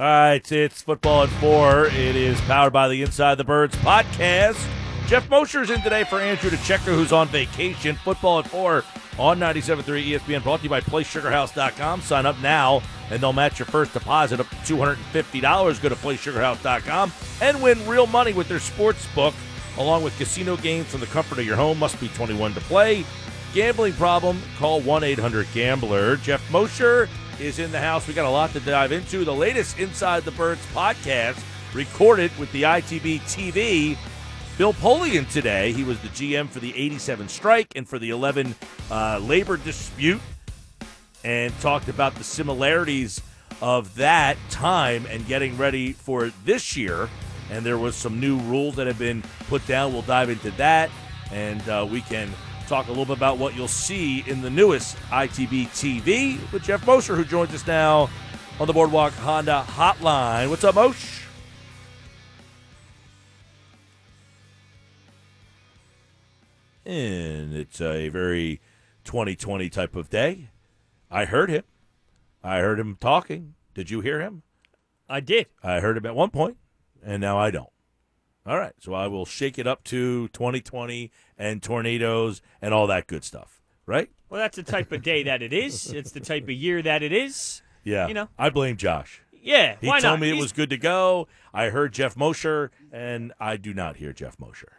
All right, it's football at four. It is powered by the Inside the Birds podcast. Geoff Mosher's in today for Andrew DiCecco, who's on vacation. Football at four on 97.3 ESPN, brought to you by PlaySugarHouse.com. Sign up now, and they'll match your first deposit up to $250. Go to PlaySugarHouse.com and win real money with their sports book, along with casino games from the comfort of your home. Must be 21 to play. Gambling problem? Call 1-800-GAMBLER. Geoff Mosher is in the house. We got a lot to dive into. The latest Inside the Birds podcast, recorded with the ITB TV. Bill Polian today. He was the GM for the 87 strike and for the 11 uh, labor dispute, and talked about the similarities of that time and getting ready for this year. And there was some new rules that have been put down. We'll dive into that, and uh, we can talk a little bit about what you'll see in the newest ITB TV with Geoff Mosher, who joins us now on the Boardwalk Honda Hotline. What's up, Mosh? And it's a very 2020 type of day. I heard him. I heard him talking. Did you hear him? I did. I heard him at one point, and now I don't. All right, so I will shake it up to 2020 and tornadoes and all that good stuff, right? Well, that's the type of day that it is. It's the type of year that it is. Yeah. You know. I blame Josh. Yeah, He told not? me it He's- was good to go. I heard Geoff Mosher, and I do not hear Geoff Mosher.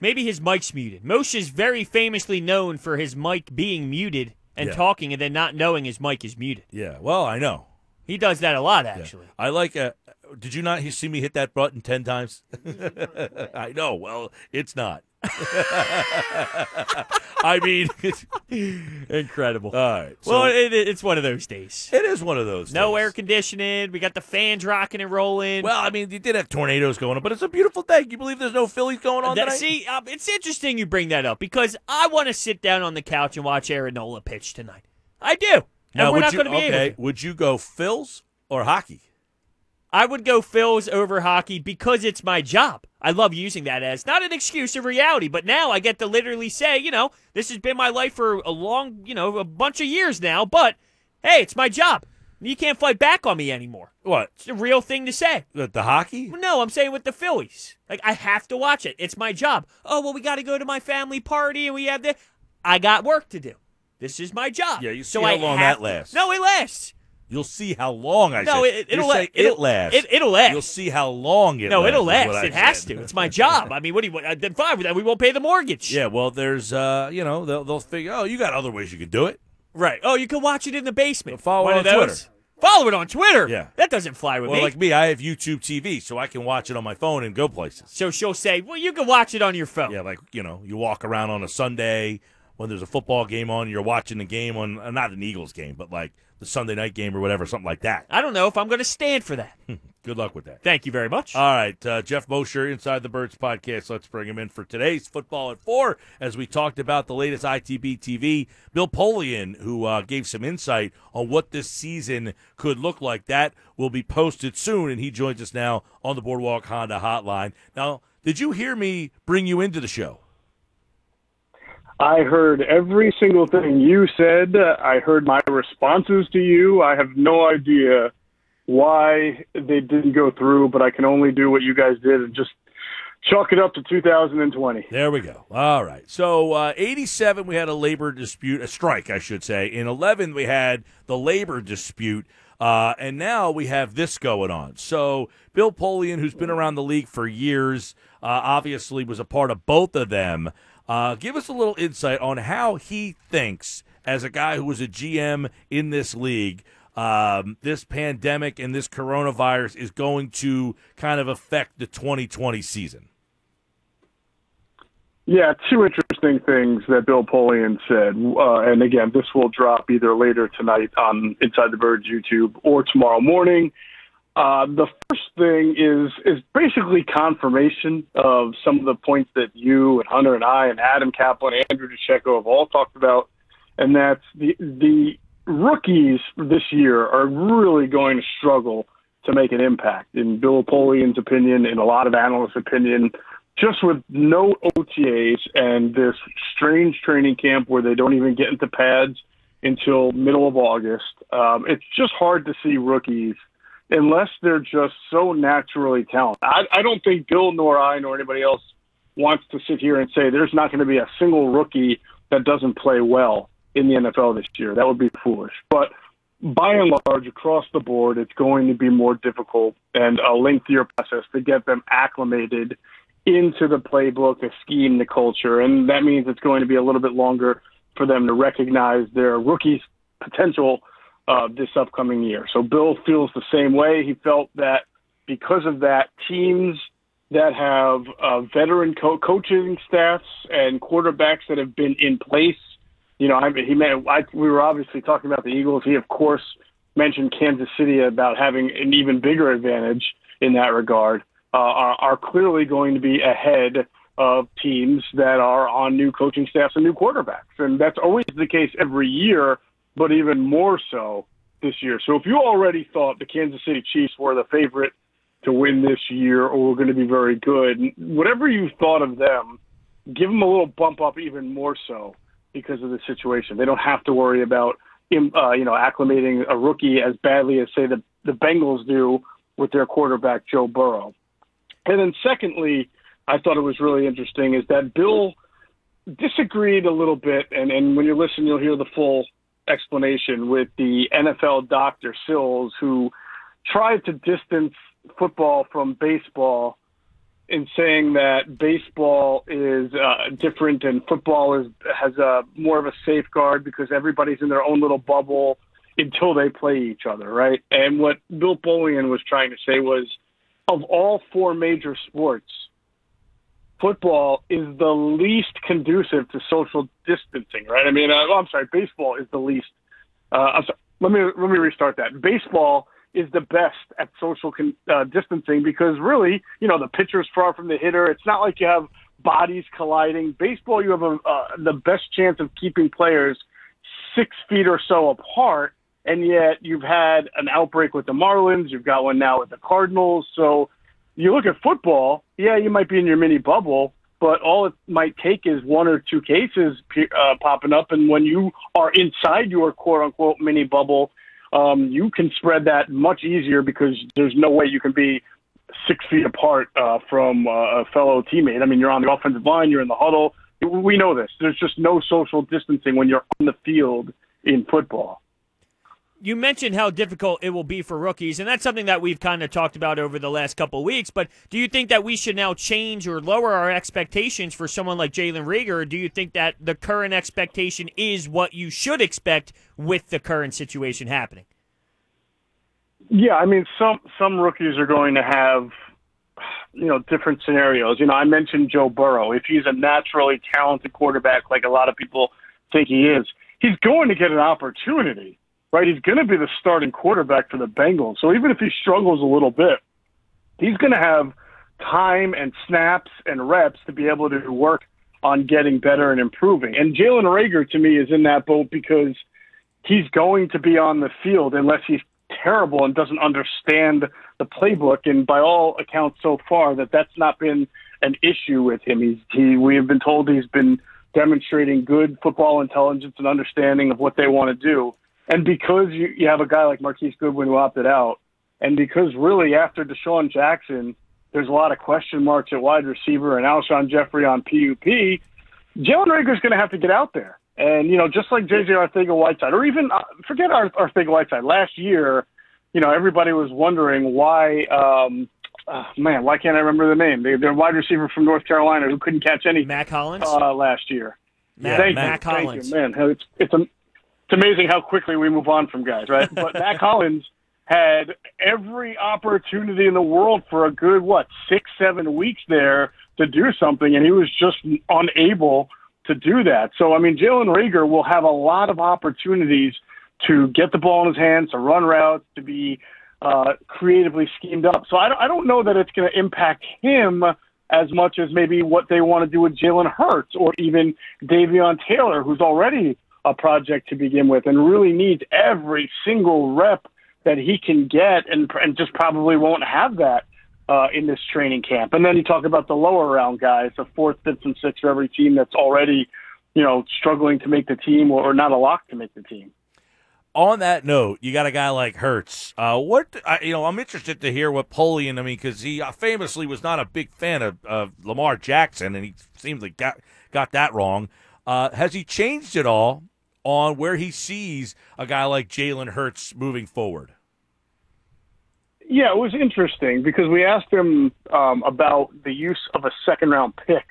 Maybe his mic's muted. Moshe is very famously known for his mic being muted and Yeah. talking and then not knowing his mic is muted. Yeah, well, I know. He does that a lot, Yeah. actually. I like. Uh, did you not see me hit that button ten times? I know. Well, it's not. I mean, it's, Incredible. all right. So well, it, it- it's one of those days. it is one of those. No days. air conditioning. We got the fans rocking and rolling. Well, I mean, you did have tornadoes going on, but it's a beautiful day. You believe there's no Phillies going on That- tonight? see, um, it's interesting you bring that up because I want to sit down on the couch and watch Aaron Nola pitch tonight. I do. And now, we're would not you, going to be okay, able to. would you go Phils or hockey? I would go Phils over hockey because it's my job. I love using that as not an excuse of reality, but now I get to literally say, you know, this has been my life for a long, you know, a bunch of years now, but hey, it's my job. You can't fight back on me anymore. What It's a real thing to say. the, the hockey? No, I'm saying with the Phillies. Like I have to watch it. It's my job. Oh, well, we got to go to my family party and we have the I got work to do. This is my job. Yeah, you see so how I long that to- lasts. No, it lasts. You'll see how long I no, said. It, it'll say la- it'll it lasts. It, it'll last. You'll see how long it No, it'll last. I It has said. to. It's my job. I mean, what do you? uh, Then fine. Then we won't pay the mortgage. Yeah, well, there's, uh, you know, they'll, they'll figure, oh, you got other ways you could do it. Right. Oh, you can watch it in the basement. Follow One it on. Twitter. Follow it on Twitter. Yeah. That doesn't fly with Well, me. like me, I have YouTube TV, so I can watch it on my phone and go places. so she'll say, "Well, you can watch it on your phone." Yeah, like, you know, you walk around on a Sunday when there's a football game on, you're watching the game on, uh, not an Eagles game, but like the Sunday night game or whatever, something like that. I don't know if I'm going to stand for that. Good luck with that. Thank you very much. All right, uh, Geoff Mosher, Inside the Birds podcast. Let's bring him in for today's football at four, as we talked about the latest ITB TV. Bill Polian, who uh, gave some insight on what this season could look like. That will be posted soon, and he joins us now on the Boardwalk Honda Hotline. Now, did you hear me bring you into the show? I heard every single thing you said. I heard my responses to you. I have no idea why they didn't go through, but I can only do what you guys did and just chalk it up to 2020. There we go. All right. So, uh, 87, we had a labor dispute, a strike, I should say. In 11, we had the labor dispute. Uh, and now we have this going on. So, Bill Polian, who's been around the league for years, uh, obviously was a part of both of them. Uh, give us a little insight on how he thinks, as a guy who was a GM in this league, um, this pandemic and this coronavirus is going to kind of affect the 2020 season. Yeah, two interesting things that Bill Polian said. Uh, and again, this will drop either later tonight on Inside the Birds YouTube or tomorrow morning. Uh, the first thing is is basically confirmation of some of the points that you and Hunter and I and Adam Kaplan, and Andrew DiCecco have all talked about, and that's the the rookies this year are really going to struggle to make an impact. In Bill Polian's opinion, in a lot of analysts' opinion, just with no OTAs and this strange training camp where they don't even get into pads until middle of August, um, it's just hard to see rookies unless they're just so naturally talented. I, I don't think Bill nor I nor anybody else wants to sit here and say there's not going to be a single rookie that doesn't play well in the NFL this year. That would be foolish. But by and large, across the board, it's going to be more difficult and a lengthier process to get them acclimated into the playbook, the scheme, the culture. And that means it's going to be a little bit longer for them to recognize their rookie's potential uh, this upcoming year. So Bill feels the same way. He felt that because of that, teams that have uh, veteran co- coaching staffs and quarterbacks that have been in place you know, I, he meant I, we were obviously talking about the Eagles. He, of course, mentioned Kansas City about having an even bigger advantage in that regard. Uh, are, are clearly going to be ahead of teams that are on new coaching staffs and new quarterbacks, and that's always the case every year, but even more so this year. So if you already thought the Kansas City Chiefs were the favorite to win this year or were going to be very good, whatever you thought of them, give them a little bump up even more so because of the situation. They don't have to worry about uh, you know acclimating a rookie as badly as say the the Bengals do with their quarterback Joe Burrow. And then secondly, I thought it was really interesting is that Bill disagreed a little bit, and and when you listen, you'll hear the full explanation with the NFL doctor Sills, who tried to distance football from baseball in saying that baseball is uh, different and football is has a more of a safeguard because everybody's in their own little bubble until they play each other, right? And what Bill Polian was trying to say was, of all four major sports, football is the least conducive to social distancing, right? I mean, uh, oh, I'm sorry, baseball is the least. Uh, I'm sorry. Let me let me restart that. Baseball is the best at social con- uh, distancing because really, you know, the pitcher's far from the hitter. It's not like you have bodies colliding. Baseball, you have a, uh, the best chance of keeping players six feet or so apart, and yet you've had an outbreak with the Marlins. You've got one now with the Cardinals. So you look at football. Yeah, you might be in your mini bubble, but all it might take is one or two cases uh, popping up, and when you are inside your quote unquote mini bubble um, you can spread that much easier because there's no way you can be six feet apart uh, from uh, a fellow teammate. I mean, you're on the offensive line, you're in the huddle. We know this. There's just no social distancing when you're on the field in football you mentioned how difficult it will be for rookies, and that's something that we've kind of talked about over the last couple weeks. But do you think that we should now change or lower our expectations for someone like Jalen Reagor, or do you think that the current expectation is what you should expect with the current situation happening? Yeah, I mean, some some rookies are going to have you know different scenarios. You know, I mentioned Joe Burrow. If he's a naturally talented quarterback, like a lot of people think he is, he's going to get an opportunity right? He's going to be the starting quarterback for the Bengals. So even if he struggles a little bit, he's going to have time and snaps and reps to be able to work on getting better and improving. And Jalen Reagor to me is in that boat because he's going to be on the field unless he's terrible and doesn't understand the playbook. And by all accounts so far, that that's not been an issue with him. He's he we have been told he's been demonstrating good football intelligence and understanding of what they want to do. And because you, you have a guy like Marquise Goodwin who opted out, and because really after DeSean Jackson, there's a lot of question marks at wide receiver and Alshon Jeffery on PUP, Jalen Reagor's going to have to get out there. And, you know, just like JJ Arcega-Whiteside, or even uh, forget Arcega-Whiteside, last year, you know, everybody was wondering why, um, uh, man, why can't I remember the name? They, they're wide receiver from North Carolina who couldn't catch any. Mack Hollins? Uh, last year. Matt, Thank Mack you, Hollins. Thank you, man. It's, it's, a, it's amazing how quickly we move on from guys, right? But Mack Hollins had every opportunity in the world for a good what six, seven weeks there to do something, and he was just unable to do that. So I mean, Jalen Reagor will have a lot of opportunities to get the ball in his hands, to run routes, to be uh, creatively schemed up. So I don't, I don't know that it's going to impact him as much as maybe what they want to do with Jalen Hurts or even Davion Taylor, who's already a project to begin with and really needs every single rep that he can get and, and just probably won't have that uh, in this training camp. And then you talk about the lower round guys, the fourth, fifth, and sixth for every team that's already, you know, struggling to make the team or, or not a lock to make the team. on that note, you got a guy like Hurts. Uh, what I, you know, I'm interested to hear what Polian. I mean, because he uh, famously was not a big fan of, of Lamar Jackson, and he seems like got got that wrong. Uh, has he changed at all on where he sees a guy like Jalen Hurts moving forward? Yeah, it was interesting because we asked him um, about the use of a second round pick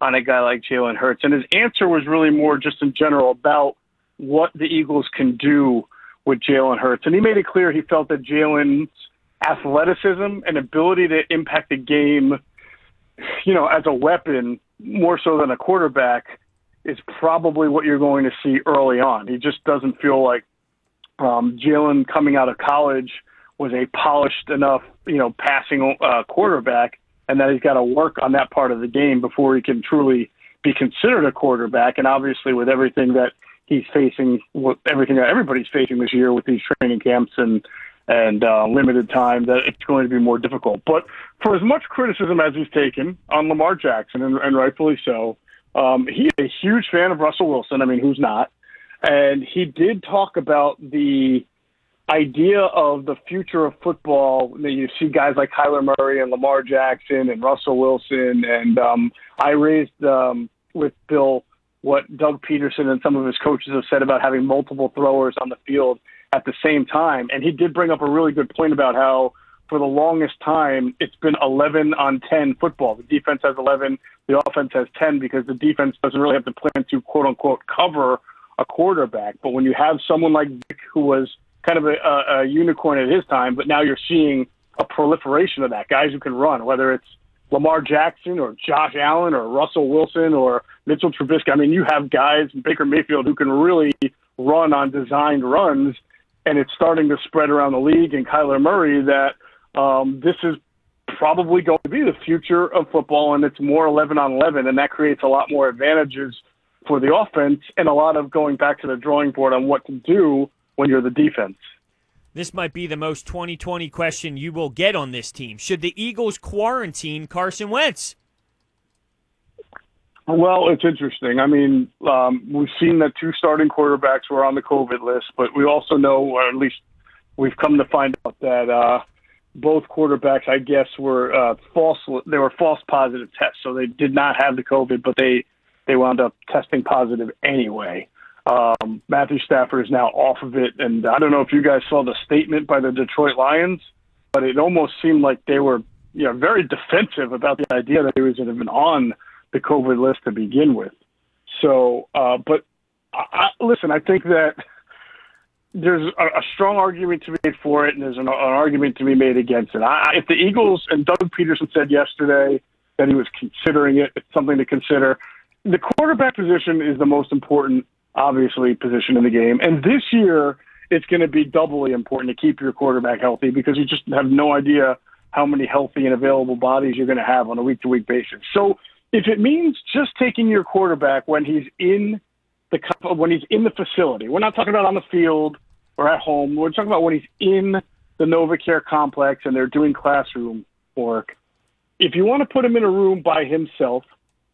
on a guy like Jalen Hurts, and his answer was really more just in general about what the Eagles can do with Jalen Hurts. And he made it clear he felt that Jalen's athleticism and ability to impact the game, you know, as a weapon more so than a quarterback is probably what you're going to see early on. He just doesn't feel like um, Jalen coming out of college was a polished enough, you know, passing uh, quarterback, and that he's got to work on that part of the game before he can truly be considered a quarterback. And obviously, with everything that he's facing with everything that everybody's facing this year with these training camps and and uh, limited time, that it's going to be more difficult. But for as much criticism as he's taken on Lamar Jackson, and, and rightfully so, um, he's a huge fan of Russell Wilson. I mean, who's not? And he did talk about the idea of the future of football. That you see guys like Kyler Murray and Lamar Jackson and Russell Wilson, and um, I raised um, with Bill what Doug Pederson and some of his coaches have said about having multiple throwers on the field at the same time. And he did bring up a really good point about how for the longest time it's been 11 on 10 football. The defense has 11, the offense has 10 because the defense doesn't really have to plan to quote unquote cover a quarterback. But when you have someone like Vick who was kind of a, a, a unicorn at his time, but now you're seeing a proliferation of that guys who can run, whether it's Lamar Jackson or Josh Allen or Russell Wilson or Mitchell Trubisky. I mean, you have guys, Baker Mayfield, who can really run on designed runs, and it's starting to spread around the league. And Kyler Murray, that um, this is probably going to be the future of football, and it's more 11 on 11, and that creates a lot more advantages for the offense and a lot of going back to the drawing board on what to do when you're the defense. This might be the most 2020 question you will get on this team. Should the Eagles quarantine Carson Wentz? Well, it's interesting. I mean, um, we've seen that two starting quarterbacks were on the COVID list, but we also know, or at least we've come to find out that uh, both quarterbacks, I guess, were uh, false. They were false positive tests, so they did not have the COVID, but they they wound up testing positive anyway. Um, Matthew Stafford is now off of it, and I don't know if you guys saw the statement by the Detroit Lions, but it almost seemed like they were, you know, very defensive about the idea that he was even on the COVID list to begin with. So, uh, but I, I, listen, I think that there's a, a strong argument to be made for it, and there's an, an argument to be made against it. I, if the Eagles and Doug Pederson said yesterday that he was considering it, it's something to consider. The quarterback position is the most important obviously position in the game. And this year, it's going to be doubly important to keep your quarterback healthy because you just have no idea how many healthy and available bodies you're going to have on a week to week basis. So if it means just taking your quarterback when he's in the when he's in the facility, we're not talking about on the field or at home. We're talking about when he's in the NovaCare complex and they're doing classroom work. If you want to put him in a room by himself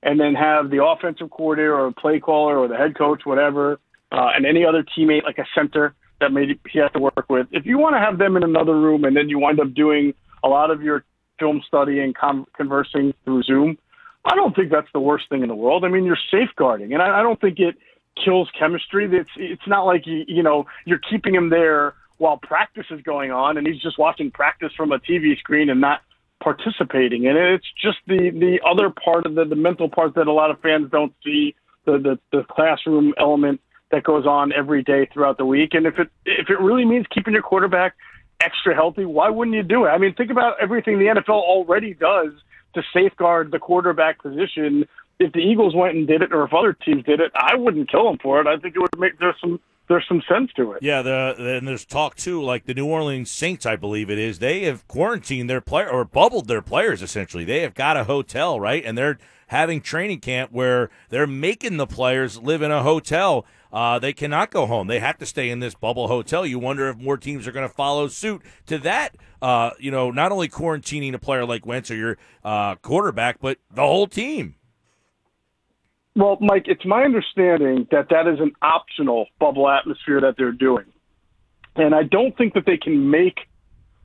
and then have the offensive coordinator or play caller or the head coach, whatever, uh, and any other teammate like a center that maybe he has to work with. If you want to have them in another room and then you wind up doing a lot of your film study and conversing through Zoom, I don't think that's the worst thing in the world. I mean, you're safeguarding, and I, I don't think it kills chemistry. It's it's not like you you know you're keeping him there while practice is going on, and he's just watching practice from a TV screen and not participating And. It's just the the other part of the the mental part that a lot of fans don't see the the, the classroom element that goes on every day throughout the week. And if it if it really means keeping your quarterback extra healthy, why wouldn't you do it? I mean, think about everything the NFL already does to safeguard the quarterback position. If the Eagles went and did it, or if other teams did it, I wouldn't kill them for it. I think it would make there's some there's some sense to it. Yeah, the, and there's talk too, like the New Orleans Saints, I believe it is. They have quarantined their player or bubbled their players essentially. They have got a hotel, right, and they're having training camp where they're making the players live in a hotel. Uh, they cannot go home. They have to stay in this bubble hotel. You wonder if more teams are going to follow suit to that. Uh, you know, not only quarantining a player like Wentz or your uh, quarterback, but the whole team. Well, Mike, it's my understanding that that is an optional bubble atmosphere that they're doing. And I don't think that they can make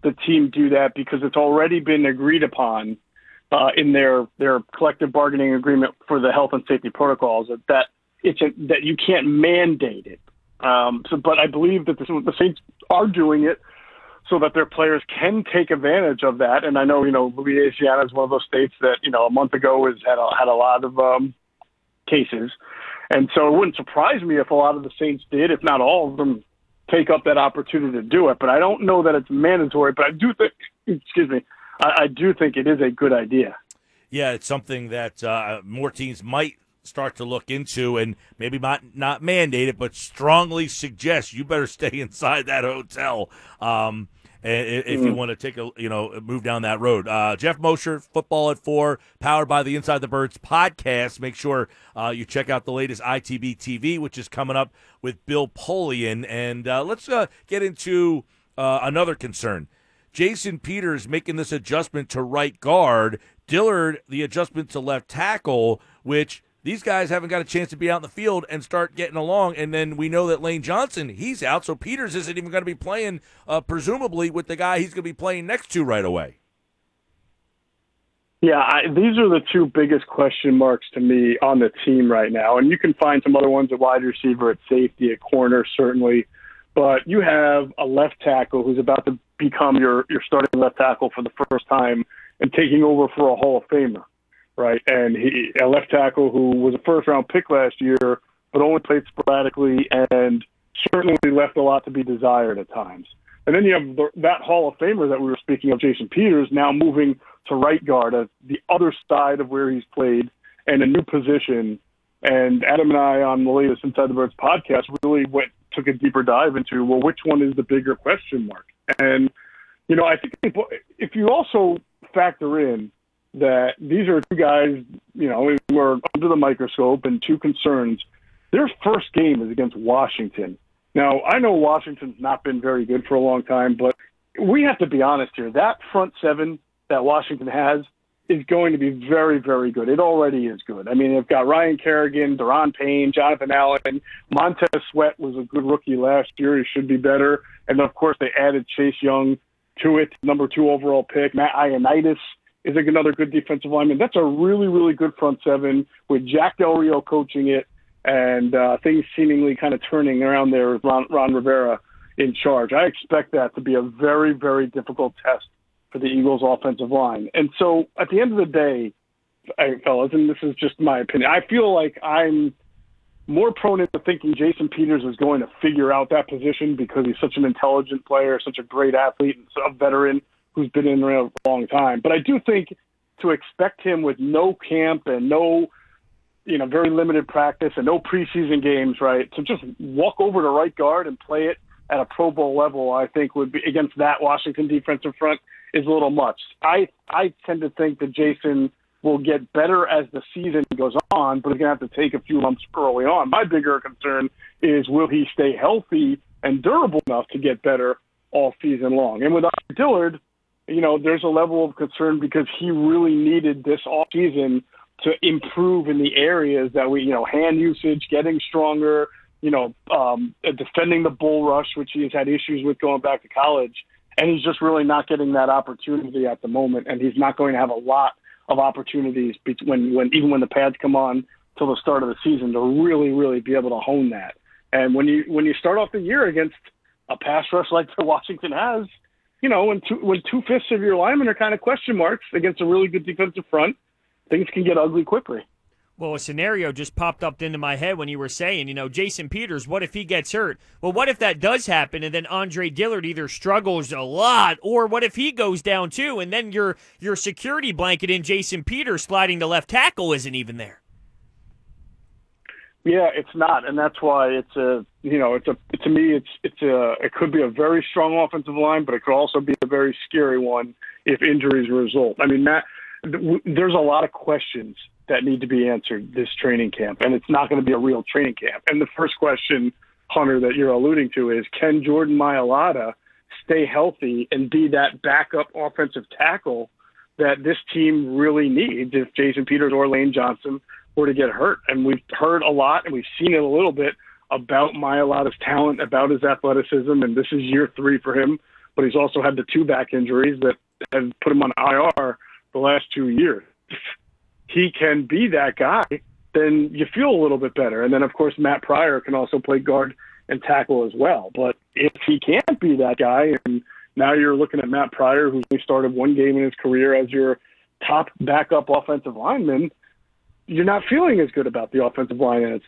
the team do that because it's already been agreed upon uh, in their their collective bargaining agreement for the health and safety protocols that, that it's a, that you can't mandate it. Um, so, but I believe that the, the Saints are doing it so that their players can take advantage of that. And I know, you know, Louisiana is one of those states that, you know, a month ago has had a, had a lot of um, cases. And so it wouldn't surprise me if a lot of the Saints did, if not all of them, take up that opportunity to do it. But I don't know that it's mandatory. But I do think, excuse me, I, I do think it is a good idea. Yeah, it's something that uh, more teams might start to look into and maybe not not mandate it, but strongly suggest you better stay inside that hotel. Um, if you want to take a you know move down that road. Uh, Geoff Mosher, football at four, powered by the Inside the Birds podcast. Make sure uh, you check out the latest ITB TV, which is coming up with Bill Polian. And uh, let's uh, get into uh, another concern. Jason Peters making this adjustment to right guard. Dillard the adjustment to left tackle, which these guys haven't got a chance to be out in the field and start getting along. And then we know that Lane Johnson, he's out, so Peters isn't even going to be playing, uh, presumably, with the guy he's going to be playing next to right away. Yeah, I, these are the two biggest question marks to me on the team right now. And you can find some other ones at wide receiver, at safety, at corner, certainly. But you have a left tackle who's about to become your, your starting left tackle for the first time and taking over for a Hall of Famer right? And he a left tackle who was a first round pick last year, but only played sporadically and certainly left a lot to be desired at times. And then you have the, that Hall of Famer that we were speaking of, Jason Peters, now moving to right guard at the other side of where he's played and a new position. And Adam and I on the latest Inside the Birds podcast really went took a deeper dive into well, which one is the bigger question mark? And you know, I think if you also factor in that these are two guys, you know, who are under the microscope and two concerns. Their first game is against Washington. Now, I know Washington's not been very good for a long time, but we have to be honest here. That front seven that Washington has is going to be very, very good. It already is good. I mean, they've got Ryan Kerrigan, Da'Ron Payne, Jonathan Allen. Montez Sweat was a good rookie last year. He should be better. And of course, they added Chase Young to it, number two overall pick. Matt Ioannidis is another good defensive lineman. That's a really, really good front seven with Jack Del Rio coaching it and uh, things seemingly kind of turning around there with Ron, Ron Rivera in charge. I expect that to be a very, very difficult test for the Eagles' offensive line. And so at the end of the day, fellas, and this is just my opinion, I feel like I'm more prone into thinking Jason Peters is going to figure out that position because he's such an intelligent player, such a great athlete, and a veteran who's been in there a long time. But I do think to expect him with no camp and no, you know, very limited practice and no preseason games, right, to just walk over to right guard and play it at a Pro Bowl level, I think would be against that Washington defensive front is a little much. I I tend to think that Jason will get better as the season goes on, but he's gonna have to take a few months early on. My bigger concern is will he stay healthy and durable enough to get better all season long? And with Dillard, you know, there's a level of concern because he really needed this off season to improve in the areas that we, you know, hand usage, getting stronger, you know, um, defending the bull rush, which he has had issues with going back to college. And he's just really not getting that opportunity at the moment. And he's not going to have a lot of opportunities when, when even when the pads come on till the start of the season to really, really be able to hone that. And when you when you start off the year against a pass rush like the Washington has, you know, when two when two fifths of your linemen are kind of question marks against a really good defensive front, things can get ugly quickly. Well, a scenario just popped up into my head when you were saying, you know, Jason Peters, what if he gets hurt? Well, what if that does happen and then Andre Dillard either struggles a lot or what if he goes down too and then your your security blanket in Jason Peters sliding to left tackle isn't even there? Yeah, it's not, and that's why it's a you know it's a to me it's it's a it could be a very strong offensive line, but it could also be a very scary one if injuries result. I mean, Matt, there's a lot of questions that need to be answered this training camp, and it's not going to be a real training camp. And the first question, Hunter, that you're alluding to is can Jordan Mailata stay healthy and be that backup offensive tackle that this team really needs if Jason Peters or Lane Johnson were to get hurt. And we've heard a lot and we've seen it a little bit about Mailata's talent, about his athleticism, and this is year three for him. But he's also had the two back injuries that have put him on IR the last two years. If he can be that guy, then you feel a little bit better. And then, of course, Matt Pryor can also play guard and tackle as well. But if he can't be that guy, and now you're looking at Matt Pryor, who's only started one game in his career as your top backup offensive lineman, you're not feeling as good about the offensive line. It's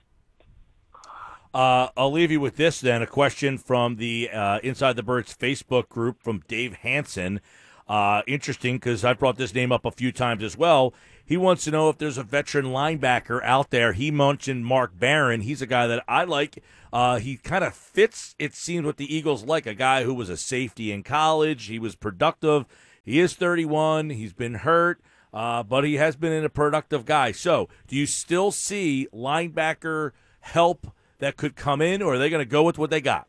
uh, I'll leave you with this then a question from the uh, Inside the Birds Facebook group from Dave Hanson. Uh, interesting because I've brought this name up a few times as well. He wants to know if there's a veteran linebacker out there. He mentioned Mark Barron. He's a guy that I like. Uh, he kind of fits, it seems, what the Eagles like. A guy who was a safety in college. He was productive. He is 31. He's been hurt, uh, but he has been a productive guy. So, do you still see linebacker help that could come in, or are they going to go with what they got?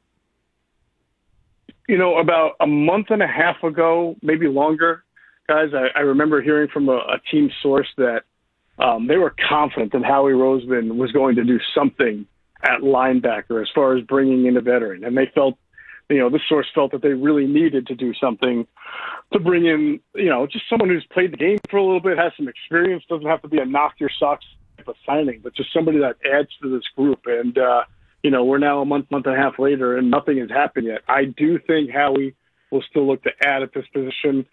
You know, about a month and a half ago, maybe longer, guys, I, I remember hearing from a, a team source that um, they were confident that Howie Roseman was going to do something at linebacker as far as bringing in a veteran, and they felt, you know, this source felt that they really needed to do something to bring in, you know, just someone who's played the game for a little bit, has some experience, doesn't have to be a knock your socks type of signing, but just somebody that adds to this group. And uh, you know, we're now a month, month and a half later, and nothing has happened yet. I do think Howie will still look to add at this position.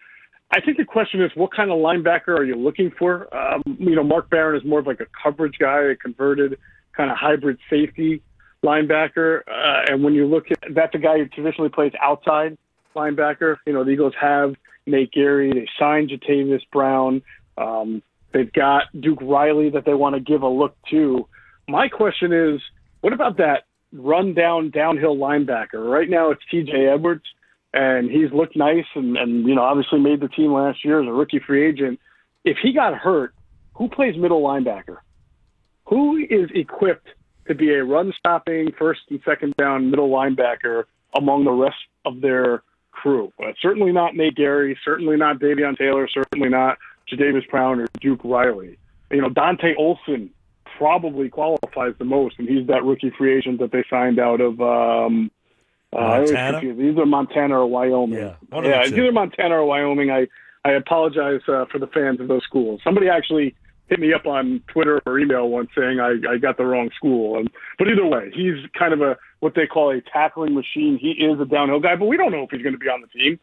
I think the question is, what kind of linebacker are you looking for? Um, you know, Mark Barron is more of like a coverage guy, a converted kind of hybrid safety linebacker. Uh, and when you look at that's a guy who traditionally plays outside linebacker. You know, the Eagles have Nate Gerry. They signed Jatavis Brown. Um, they've got Duke Riley that they want to give a look to. My question is, what about that run down downhill linebacker? Right now it's TJ Edwards, and he's looked nice and, and you know obviously made the team last year as a rookie free agent. If he got hurt, who plays middle linebacker? Who is equipped to be a run stopping first and second down middle linebacker among the rest of their crew? Uh, certainly not Nate Gerry, certainly not Davion Taylor, certainly not Jatavis Brown or Duke Riley. You know, Dante Olson probably qualifies the most, and he's that rookie free agent that they signed out of. Um, uh, Montana. Either Montana or Wyoming. Yeah, yeah, either Montana or Wyoming. I I apologize uh, for the fans of those schools. Somebody actually hit me up on Twitter or email once saying I, I got the wrong school. And, but either way, he's kind of a what they call a tackling machine. He is a downhill guy, but we don't know if he's going to be on the team.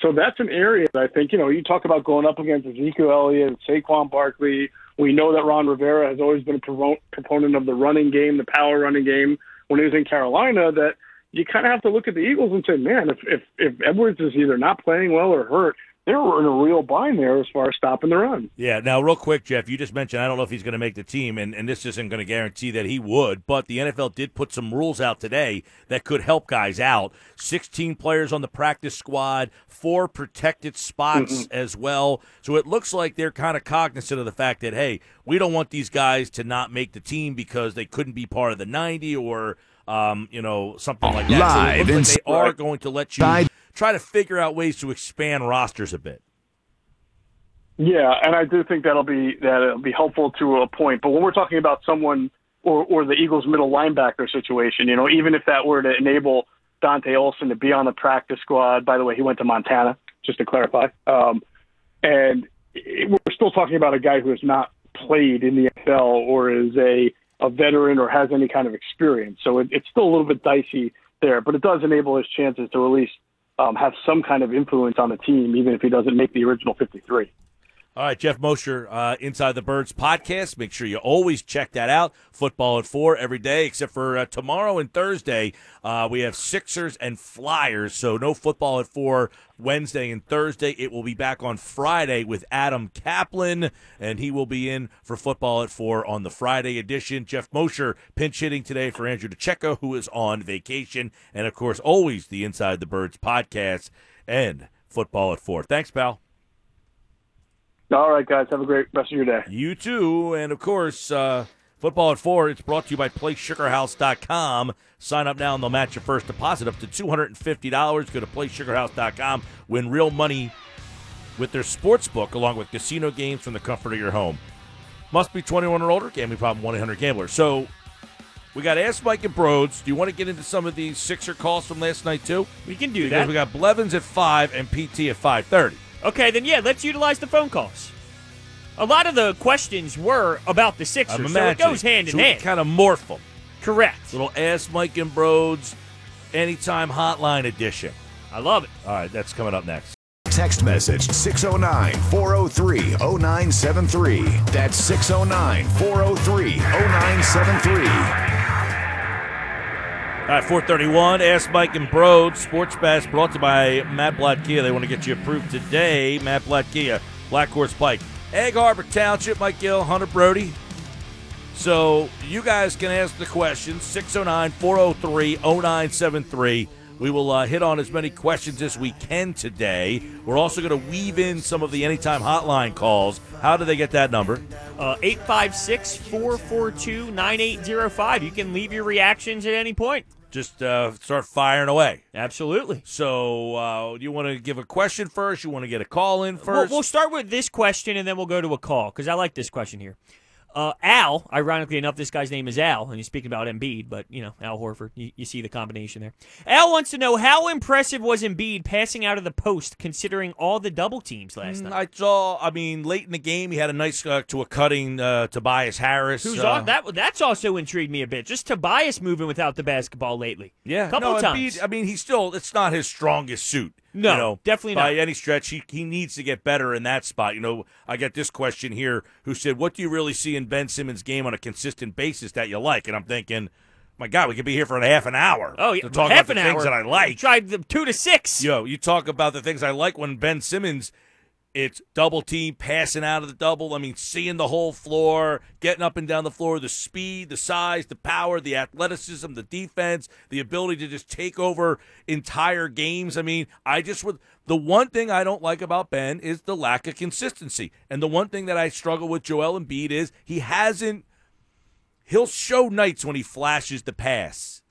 So that's an area that I think, you know, you talk about going up against Ezekiel Elliott, Saquon Barkley, we know that Ron Rivera has always been a proponent of the running game, the power running game. When he was in Carolina, that you kind of have to look at the Eagles and say, man, if if, if Edwards is either not playing well or hurt, they were in a real bind there as far as stopping the run. Yeah. Now, real quick, Geoff, you just mentioned I don't know if he's going to make the team, and, and this isn't going to guarantee that he would, but the NFL did put some rules out today that could help guys out. 16 players on the practice squad, four protected spots mm-hmm. as well. So it looks like they're kind of cognizant of the fact that, hey, we don't want these guys to not make the team because they couldn't be part of the 90 or. Um, you know, something like that. Live so like they are going to let you try to figure out ways to expand rosters a bit. Yeah, and I do think that'll be that'll be helpful to a point. But when we're talking about someone or or the Eagles' middle linebacker situation, you know, even if that were to enable Dante Olson to be on the practice squad. By the way, he went to Montana, just to clarify. Um, and it, we're still talking about a guy who has not played in the NFL or is a a veteran or has any kind of experience. So it, it's still a little bit dicey there, but it does enable his chances to at least um, have some kind of influence on the team, even if he doesn't make the original 53. All right, Geoff Mosher, uh, Inside the Birds podcast. Make sure you always check that out. Football at four every day, except for uh, tomorrow and Thursday. Uh, we have Sixers and Flyers, so no football at four Wednesday and Thursday. It will be back on Friday with Adam Kaplan, and he will be in for football at four on the Friday edition. Geoff Mosher pinch hitting today for Andrew DiCecco, who is on vacation, and of course, always the Inside the Birds podcast and football at four. Thanks, pal. All right, guys. Have a great rest of your day. You too. And of course, uh, football at four, it's brought to you by PlaySugarHouse.com. Sign up now and they'll match your first deposit up to $250. Go to PlaySugarHouse.com. Win real money with their sports book along with casino games from the comfort of your home. Must be 21 or older. Gambling problem 1 800 Gambler. So We got Ask Mike and Brodes. Do you want to get into some of these Sixer calls from last night too? We can do Because that. we got Blevins at five and PT at five thirty. Okay, then yeah, let's utilize the phone calls. A lot of the questions were about the Sixers, I'm so it goes hand in so we hand. Kind of morph them. Correct. Little Ask Mike and Brodes Anytime Hotline edition. I love it. All right, that's coming up next. Text message 609 403 0973. That's 609 403 0973. All right, 431. Ask Mike and Broad. Sports Bash brought to you by Matt Blatt Kia. They want to get you approved today. Matt Blatt Kia, Black Horse Pike. Egg Harbor Township, Mike Gill, Hunter Brody. So you guys can ask the questions 609 403 0973. We will uh, hit on as many questions as we can today. We're also going to weave in some of the anytime hotline calls. How do they get that number? Uh, 856 442 9805. You can leave your reactions at any point. Just uh, start firing away. Absolutely. So, uh, you want to give a question first? You want to get a call in We'll, first? we'll start with this question and then we'll go to a call because I like this question here. Uh, Al, ironically enough, this guy's name is Al, and he's speaking about Embiid, but you know Al Horford. You, you see the combination there. Al wants to know how impressive was Embiid passing out of the post, considering all the double teams last Mm, night. I saw. I mean, late in the game, he had a nice uh, to a cutting uh, Tobias Harris. Who's uh, on that? That's also intrigued me a bit. Just Tobias moving without the basketball lately. Yeah, A couple no, times. Embiid, I mean, he's still. It's not his strongest suit. No, you know, definitely by not. any stretch. He he needs to get better in that spot. You know, I get this question here. Who said, "What do you really see in Ben Simmons' game on a consistent basis that you like?" And I'm thinking, my God, we could be here for a half an hour. Oh yeah, to talk half about the things hour. that I like. Tried the two to six. Yo, you talk about the things I like when Ben Simmons. It's double team, passing out of the double. I mean, seeing the whole floor, getting up and down the floor, the speed, the size, the power, the athleticism, the defense, the ability to just take over entire games. I mean, I just would. The one thing I don't like about Ben is the lack of consistency. And the one thing that I struggle with Joel Embiid is he hasn't. He'll show nights when he flashes the pass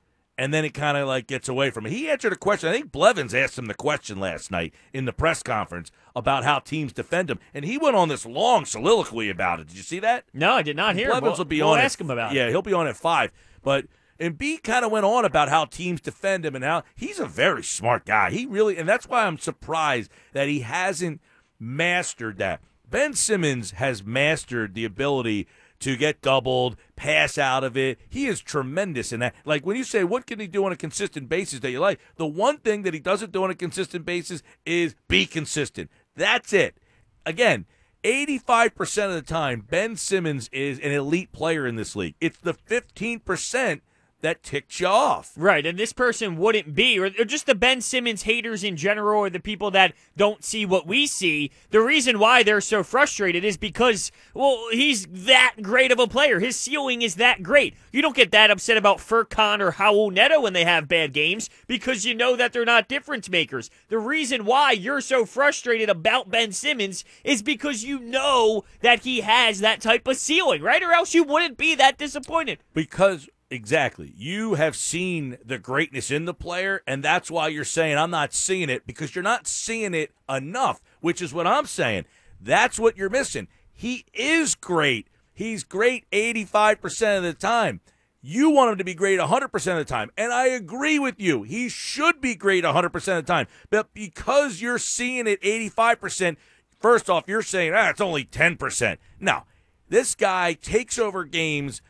and then it kind of like gets away from it. He answered a question. I think Blevins asked him the question last night in the press conference about how teams defend him, and he went on this long soliloquy about it. Did you see that? No, I did not hear. Blevins We'll, will be we'll on. ask at, him about Yeah, it. he'll be on at five. But Embiid kind of went on about how teams defend him and how he's a very smart guy. He really, and that's why I'm surprised that he hasn't mastered that. Ben Simmons has mastered the ability to get doubled, pass out of it. He is tremendous in that. Like when you say, what can he do on a consistent basis that you like? The one thing that he doesn't do on a consistent basis is be consistent. That's it. Again, 85% of the time, Ben Simmons is an elite player in this league. It's the 15% that ticks you off. Right, and this person wouldn't be, or, or just the Ben Simmons haters in general, or the people that don't see what we see. The reason why they're so frustrated is because, well, he's that great of a player. His ceiling is that great. You don't get that upset about Furkan or Raul Neto when they have bad games because you know that they're not difference makers. The reason why you're so frustrated about Ben Simmons is because you know that he has that type of ceiling, right? Or else you wouldn't be that disappointed. Because exactly, you have seen the greatness in the player, and that's why you're saying I'm not seeing it because you're not seeing it enough, which is what I'm saying. That's what you're missing. He is great. He's great 85% of the time. You want him to be great 100% of the time. And I agree with you. He should be great 100% of the time. But because you're seeing it 85%, first off, you're saying, ah, it's only 10%. No, this guy takes over games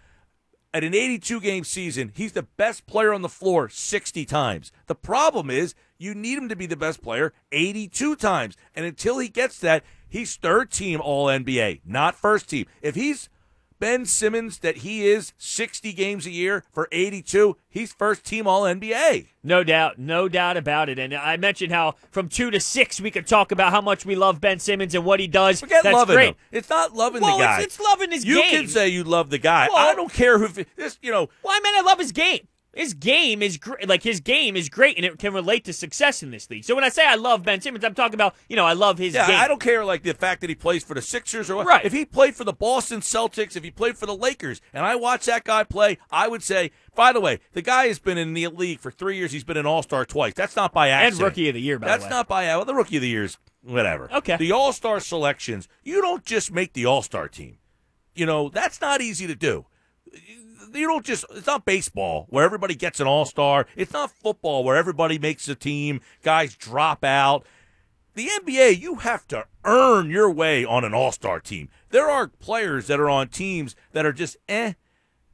at an 82 game season, he's the best player on the floor 60 times. The problem is you need him to be the best player 82 times. And until he gets that, he's third team All NBA, not first team. If he's Ben Simmons that he is 60 games a year for 82, he's first team All NBA. No doubt, no doubt about it. And I mentioned how from two to six we could talk about how much we love Ben Simmons and what he does. Forget That's loving great. him. It's not loving Well, the guy. it's, it's loving his you game. You can say you love the guy. Well- I don't care who this, you know, well, I mean, I love his game. His game is great. Like his game is great, and it can relate to success in this league. So when I say I love Ben Simmons, I'm talking about you know I love his Yeah, game. I don't care like the fact that he plays for the Sixers or what. Right. If he played for the Boston Celtics, if he played for the Lakers, and I watch that guy play, I would say, by the way, the guy has been in the league for three years. He's been an All Star twice. That's not by accident. and rookie of the year. By That's the way, not by well, the rookie of the years, whatever. Okay. The All Star selections, you don't just make the All Star team. You know that's not easy to do. You don't just it's not baseball where everybody gets an all-star. It's not football where everybody makes a team, guys drop out. The NBA, you have to earn your way on an all-star team. There are players that are on teams that are just eh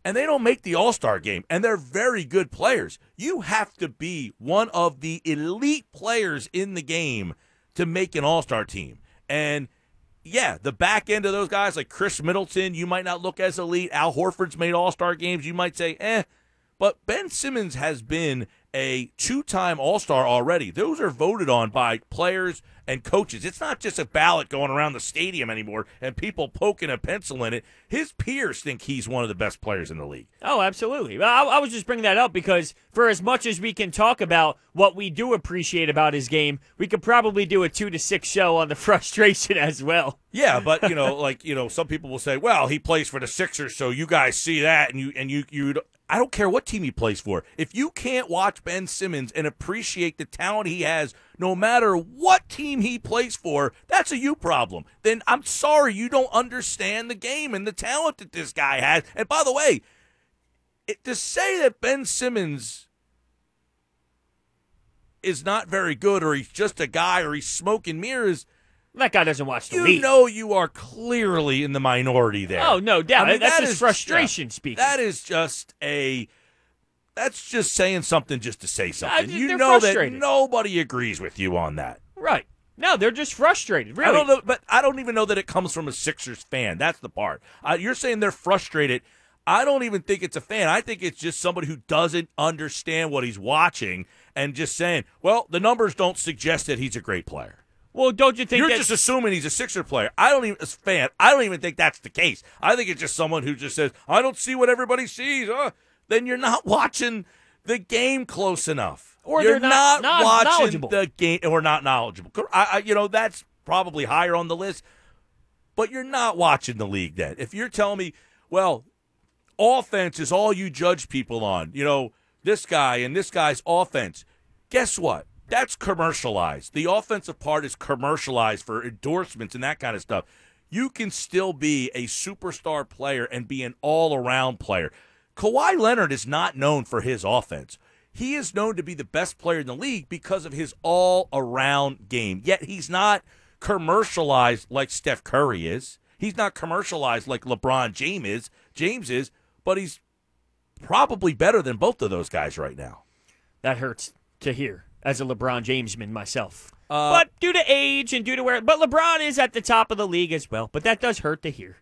and they don't make the All Star game, and they're very good players. You have to be one of the elite players in the game to make an All Star team. And yeah, the back end of those guys like Khris Middleton, you might not look as elite. Al Horford's made All Star games. You might say, eh. But Ben Simmons has been a two time All Star already. Those are voted on by players and coaches. It's not just a ballot going around the stadium anymore and people poking a pencil in it. His peers think he's one of the best players in the league. Oh, absolutely. Well, I, I was just bringing that up because for as much as we can talk about what we do appreciate about his game, we could probably do a two to six show on the frustration as well. Yeah, but you know, like you know, some people will say, "Well, he plays for the Sixers, so you guys see that, and you and you you." I don't care what team he plays for. If you can't watch Ben Simmons and appreciate the talent he has, no matter what team he plays for, that's a you problem. Then I'm sorry you don't understand the game and the talent that this guy has. And by the way, it, to say that Ben Simmons is not very good or he's just a guy or he's smoking mirrors – that guy doesn't watch the you league. know you are clearly in the minority there. Oh no doubt. I mean, that's that is frustration just, speaking. That is just a. That's just saying something just to say something. Uh, you know frustrated. that nobody agrees with you on that. right. No, they're just frustrated. Really. I don't know, but I don't even know that it comes from a Sixers fan. That's the part. Uh, you're saying they're frustrated. I don't even think it's a fan. I think it's just somebody who doesn't understand what he's watching and just saying, "Well, the numbers don't suggest that he's a great player." Well, don't you think You're just assuming he's a Sixer player. I don't even, as fan, I don't even think that's the case. I think it's just someone who just says, I don't see what everybody sees. Uh, then you're not watching the game close enough. Or you're they're not- not watching knowledgeable. the game, or not knowledgeable. I, I, you know, that's probably higher on the list. But you're not watching the league then. If you're telling me, well, offense is all you judge people on, you know, this guy and this guy's offense, guess what? That's commercialized. The offensive part is commercialized for endorsements and that kind of stuff. You can still be a superstar player and be an all around player. Kawhi Leonard is not known for his offense. He is known to be the best player in the league because of his all around game. Yet he's not commercialized like Steph Curry is. He's not commercialized like LeBron James is. James is, but he's probably better than both of those guys right now. that hurts to hear as a LeBron Jamesman myself. Uh, but due to age and due to where, but LeBron is at the top of the league as well. But that does hurt to hear.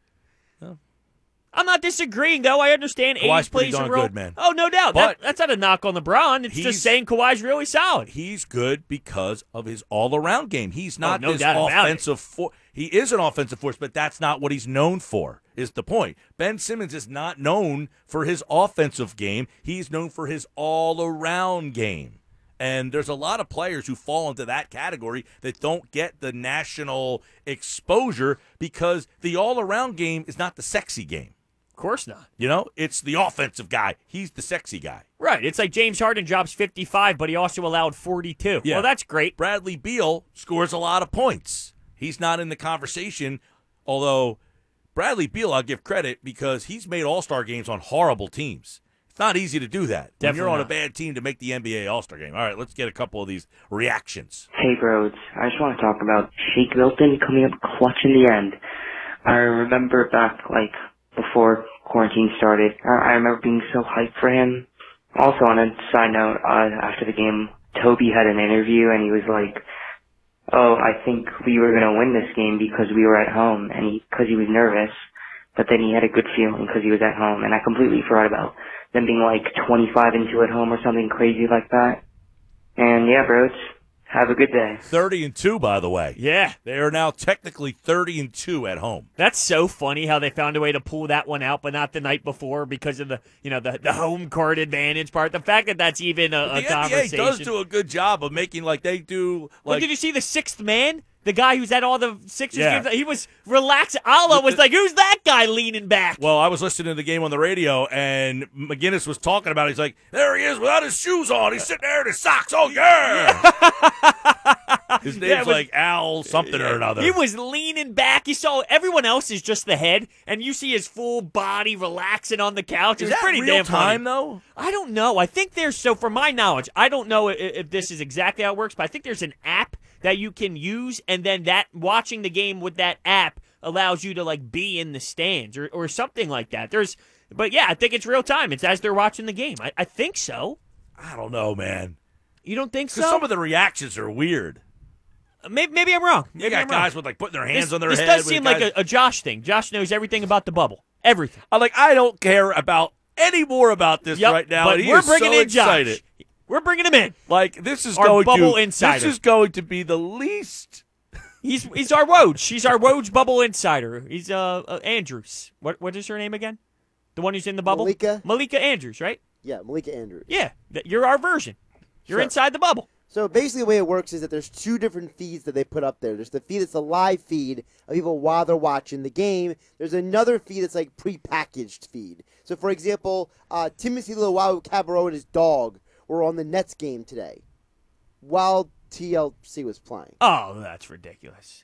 I'm not disagreeing though. I understand Kawhi's age plays a role. good, man. Oh, no doubt. But- that, that's not a knock on LeBron. It's just saying Kawhi's really solid. He's good because of his all-around game. He's not Oh, no this doubt about it. offensive force. He is an offensive force, but that's not what he's known for. Is the point? Ben Simmons is not known for his offensive game. He's known for his all-around game. And there's a lot of players who fall into that category that don't get the national exposure because the all-around game is not the sexy game. Of course not. You know, it's the offensive guy. He's the sexy guy. Right. It's like James Harden drops 55, but he also allowed 42. Yeah. Well, that's great. Bradley Beal scores a lot of points. He's not in the conversation, although Bradley Beal, I'll give credit because he's made All Star games on horrible teams. It's not easy to do that. when you're Definitely on a bad team to make the NBA All Star game. All right, let's get a couple of these reactions. Hey, bros. I just want to talk about Shake Milton coming up clutch in the end. I remember back, like, before quarantine started, I I remember being so hyped for him. Also, on a side note, uh, after the game, Toby had an interview and he was like, oh, I think we were going to win this game because we were at home and he, cause he was nervous. But then he had a good feeling because he was at home and I completely forgot about them being like 25 and 2 at home or something crazy like that. And yeah, bros, have a good day. 30 and 2, by the way. Yeah. They are now technically 30 and 2 at home. That's so funny how they found a way to pull that one out, but not the night before because of the you know the, the home court advantage part. The fact that that's even a, a The NBA does do a good job of making like they do. well, did you see the sixth man? The guy who's at all the Sixers yeah. games, he was relaxed. Allah was like, "Who's that guy leaning back?" Well, I was listening to the game on the radio, and McGinnis was talking about. It. He's like, "There he is without his shoes on. He's sitting there in his socks. Oh yeah." His name's yeah, was, like Al something yeah, or another. He was leaning back. You saw everyone else is just the head, and you see his full body relaxing on the couch. Is it pretty real damn time funny. though? I don't know. I think there's so, from my knowledge, I don't know if, if this is exactly how it works, but I think there's an app that you can use, and then that watching the game with that app allows you to like be in the stands or, or something like that. There's, but yeah, I think it's real time. It's as they're watching the game. I, I think so. I don't know, man. You don't think so? Some of the reactions are weird. maybe, maybe I'm wrong. You got I'm wrong. guys with like putting their hands This, on their this head. does seem guys- like a, a Josh thing. Josh knows everything about the bubble. Everything. I'm like, I don't care about any more about this Yep, right now. but we're bringing so in Josh. excited. We're bringing him in. Like this is Our going bubble to insider. this is going to be the least. He's he's our Woj. He's our Woj bubble insider. He's uh, uh Andrews. What what is her name again? The one who's in the bubble. Malika. Malika Andrews, right? Yeah, Malika Andrews. Yeah, th- you're our version. You're Sure. inside the bubble. So basically, the way it works is that there's two different feeds that they put up there. There's the feed that's a live feed of people while they're watching the game. There's another feed that's like prepackaged feed. So, for example, uh, Timothé Luwawu-Cabarrot and his dog were on the Nets game today, while TLC was playing. Oh, that's ridiculous.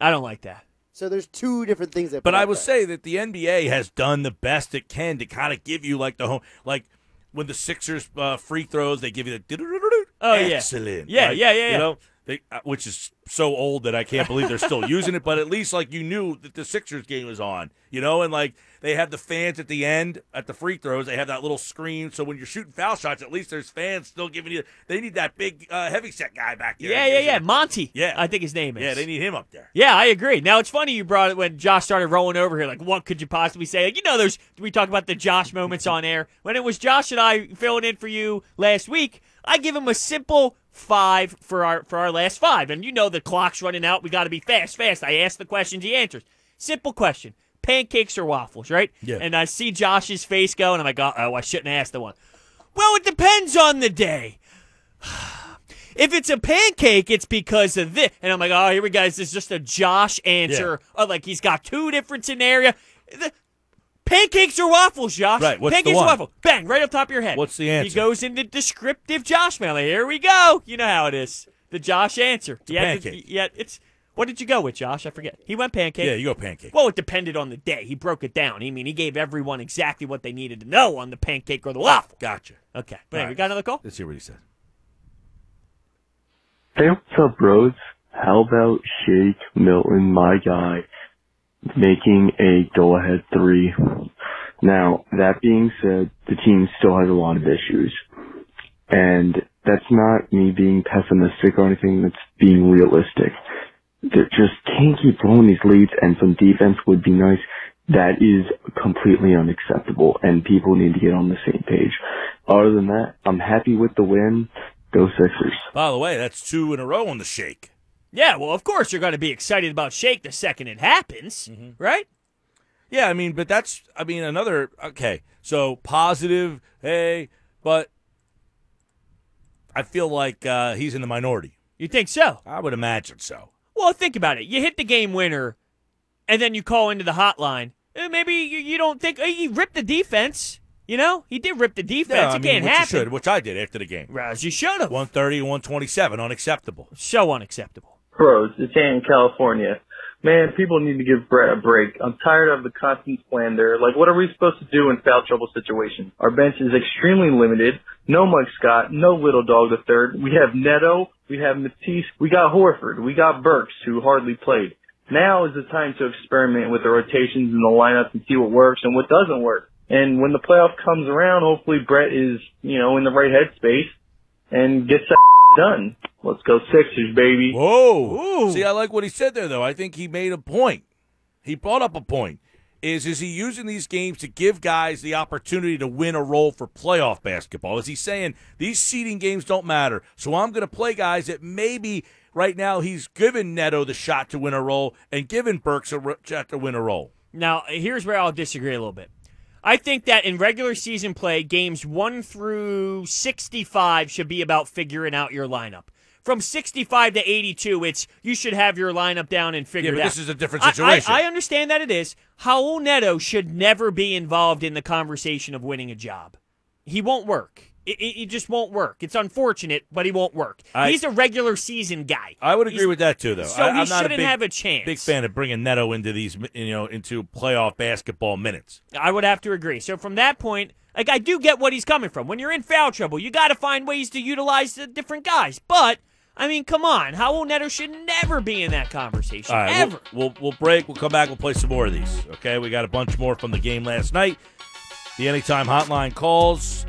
I don't like that. So there's two different things that. But I will say that the NBA has done the best it can to kind of give you like the home, like when the Sixers uh, free throws, they give you the Oh, yeah. excellent, Yeah, right? yeah, yeah, yeah. You know, they, uh, which is so old that I can't believe they're still using it. But at least like you knew that the Sixers game was on, you know, and like they have the fans at the end at the free throws. They have that little screen, so when you're shooting foul shots, at least there's fans still giving you. They need that big uh, heavy set guy back there. Yeah, yeah, yeah. Monty. Yeah. I think his name is. Yeah, they need him up there. Yeah, I agree. Now it's funny you brought it when Josh started rolling over here. Like, what could you possibly say? Like, you know, there's we talk about the Josh moments on air. When it was Josh and I filling in for you last week, I give him a simple five for our for our last five. And you know the clock's running out. We got to be fast, fast. I ask the questions, he answers. Simple question: pancakes or waffles, right? Yeah. And I see Josh's face go, and I'm like, oh, I shouldn't ask the one. Well, it depends on the day. If it's a pancake, it's because of this. And I'm like, oh, here we go. This is just a Josh answer. Or like he's got two different scenario. The- pancakes or waffles, Josh? Right, what's the pancakes one? or waffles? Bang, right up top of your head. What's the answer? He goes into descriptive Josh mail. Here we go. You know how it is. The Josh answer. a yeah, pancake. yeah, it's. What did you go with, Josh? I forget. He went pancake. Yeah, you go pancake. Well, it depended on the day. He broke it down. I mean, he gave everyone exactly what they needed to know on the pancake or the waffle. Gotcha. Okay. But All hey, we got another call? Let's hear what he said. Hey, what's up, bros? How about Shake Milton, my guy, making a go-ahead three? Now, that being said, the team still has a lot of issues. And that's not me being pessimistic or anything, that's being realistic. They just can't keep blowing these leads and some defense would be nice. That is completely unacceptable and people need to get on the same page. Other than that, I'm happy with the win. Go Sixers. By the way, that's two in a row on the shake. Yeah, well, of course you're going to be excited about Shake the second it happens, Mm-hmm. right? Yeah, I mean, but that's, I mean, another, okay, so positive, hey, but I feel like uh, he's in the minority. You think so? I would imagine so. Well, think about it. You hit the game winner, and then you call into the hotline. Eh, Maybe you, you don't think eh, he ripped the defense. You know, he did rip the defense. Yeah, I it mean, can't which you happen. should, which I did after the game. As you should have. 130 127, unacceptable. So unacceptable. Bros, it's in California. Man, people need to give Brett a break. I'm tired of the constant slander. Like, what are we supposed to do in foul trouble situations? Our bench is extremely limited. No Mike Scott, no Little Dog the third. We have Neto, we have Matisse, we got Horford, we got Burks, who hardly played. Now is the time to experiment with the rotations in the lineup and see what works and what doesn't work. And when the playoff comes around, hopefully Brett is, you know, in the right headspace and gets that done. Let's go Sixers, baby. Whoa. Ooh. See, I like what he said there, though. I think he made a point. He brought up a point. Is is he using these games to give guys the opportunity to win a role for playoff basketball? Is he saying these seeding games don't matter, so I'm going to play guys that maybe right now he's given Neto the shot to win a role and given Burks a shot to win a role? Now, here's where I'll disagree a little bit. I think that in regular season play, games 1 through 65 should be about figuring out your lineup. From 65 to 82, it's you should have your lineup down and figure Yeah, it out. this is a different I- I- situation. I, understand that it is. Raul Neto should never be involved in the conversation of winning a job. He won't work. It, it, it just won't work. It's unfortunate, but he won't work. I- He's a regular season guy. I would agree He's- with that too, though. So I, he am not a shouldn't big, have a chance. big fan of bringing Neto into these, you know, into playoff basketball minutes. I would have to agree. So from that point, like I do get what he's coming from. When you're in foul trouble, you got to find ways to utilize the different guys. But I mean, come on, Raul Neto should never be in that conversation right, ever. We'll, we'll we'll break. We'll come back. We'll play some more of these. Okay, we got a bunch more from the game last night. The anytime hotline calls.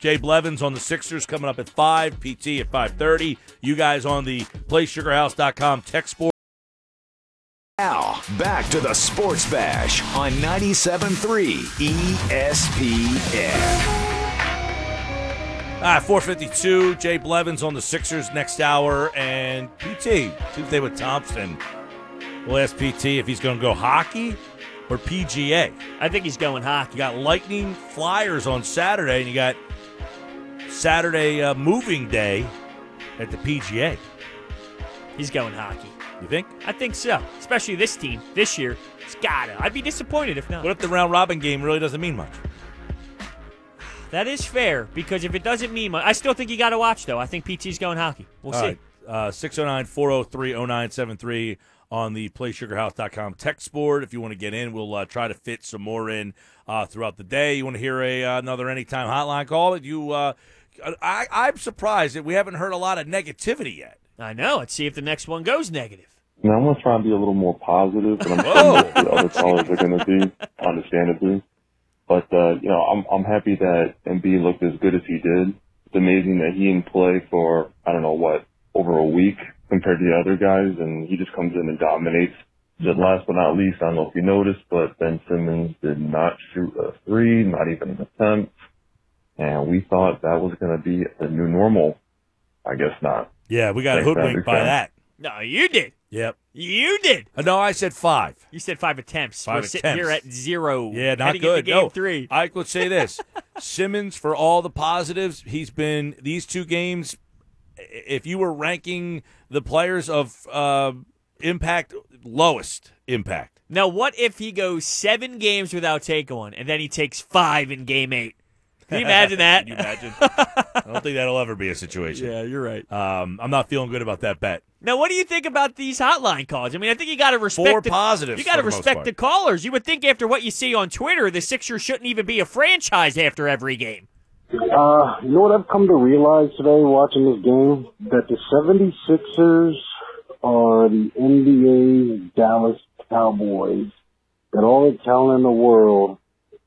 Jay Blevins on the Sixers coming up at five. PT at five thirty. You guys on the PlaySugarHouse.com text board. Now, back to the Sports Bash on 97.3 E ESPN. Ah, 452. Jay Blevins on the Sixers next hour. And PT, Tuesday with Thompson. We'll ask PT if he's going to go hockey or PGA. I think he's going hockey. You got Lightning Flyers on Saturday, and you got Saturday uh, moving day at the PGA. He's going hockey. You think? I think so. Especially this team this year. It's gotta. I'd be disappointed if not. What if the round robin game really doesn't mean much? That is fair because if it doesn't mean much, I still think you got to watch though. I think PT's going hockey. We'll All see. right. Uh, 609 403 0973 on the PlaySugarHouse.com text board. If you want to get in, we'll uh, try to fit some more in uh, throughout the day. You want to hear a uh, another anytime hotline call? You, uh, I, I'm surprised that we haven't heard a lot of negativity yet. I know. Let's see if the next one goes negative. Now, I'm gonna try and be a little more positive, but I'm Whoa. sure that the other callers are gonna be, understandably. But uh, you know, I'm I'm happy that Embiid looked as good as he did. It's amazing that he didn't play for I don't know what over a week compared to the other guys, and he just comes in and dominates. Just last but not least, I don't know if you noticed, but Ben Simmons did not shoot a three, not even an attempt, and we thought that was going to be the new normal. I guess not. Yeah, we got Thanks, hoodwinked by that. No, you did. Yep. You did. Uh, no, I said five. You said five attempts. Five We're sitting here at zero. Yeah, not heading good. Into game no, three. I would say this: Simmons, for all the positives, he's been these two games. If you were ranking the players of uh, impact, lowest impact. Now, what if he goes seven games without taking one, and then he takes five in game eight? Can you imagine that? Can you imagine? I don't think that'll ever be a situation. yeah, you're right. Um, I'm not feeling good about that bet. Now, what do you think about these hotline calls? I mean, I think you got to respect Four the, positives You got to for the respect the callers. You would think after what you see on Twitter, the Sixers shouldn't even be a franchise after every game. Uh, you know what I've come to realize today watching this game? That the 76ers are the NBA's Dallas Cowboys. That all the talent in the world,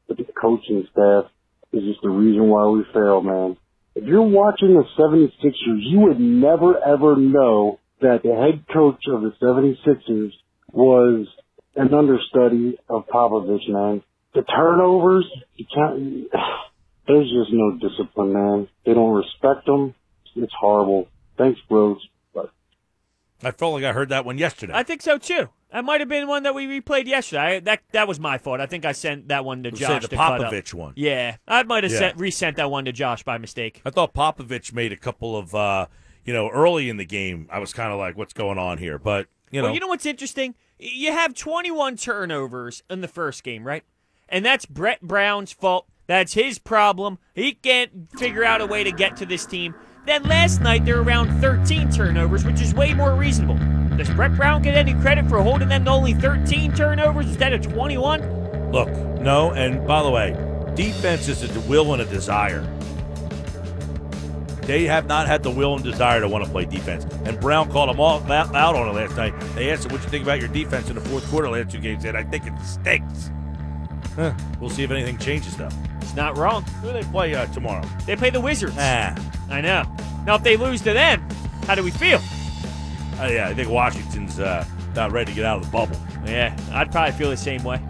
but the coaching staff is just the reason why we fail, man. If you're watching the 76ers, you would never ever know that the head coach of the 76ers was an understudy of Popovich, man. The turnovers, you can't, there's just no discipline, man. They don't respect them. It's horrible. Thanks, bros. I felt like I heard that one yesterday. I think so too. That might have been one that we replayed yesterday. I, that that was my fault. I think I sent that one to Let's say Josh the to cut up. Popovich one. Yeah, I might have Yeah. sent resent that one to Josh by mistake. I thought Popovich made a couple of, uh, you know, early in the game. I was kind of like, what's going on here? But you know, Well, you know what's interesting? You have 21 turnovers in the first game, right? And that's Brett Brown's fault. That's his problem. He can't figure out a way to get to this team. Then last night they're around 13 turnovers, which is way more reasonable. Does Brett Brown get any credit for holding them to only 13 turnovers instead of 21? Look, no, and by the way, defense is a will and a desire. They have not had the will and desire to want to play defense. And Brown called them all out on it last night. They asked him, "What you think about your defense in the fourth quarter?" Last two games, said, "I think it stinks." Huh. We'll see if anything changes though. It's not wrong. Who do they play uh, tomorrow? They play the Wizards. Ah, I know. Now, if they lose to them, how do we feel? uh, yeah, I think Washington's uh, not ready to get out of the bubble. Yeah, I'd probably feel the same way.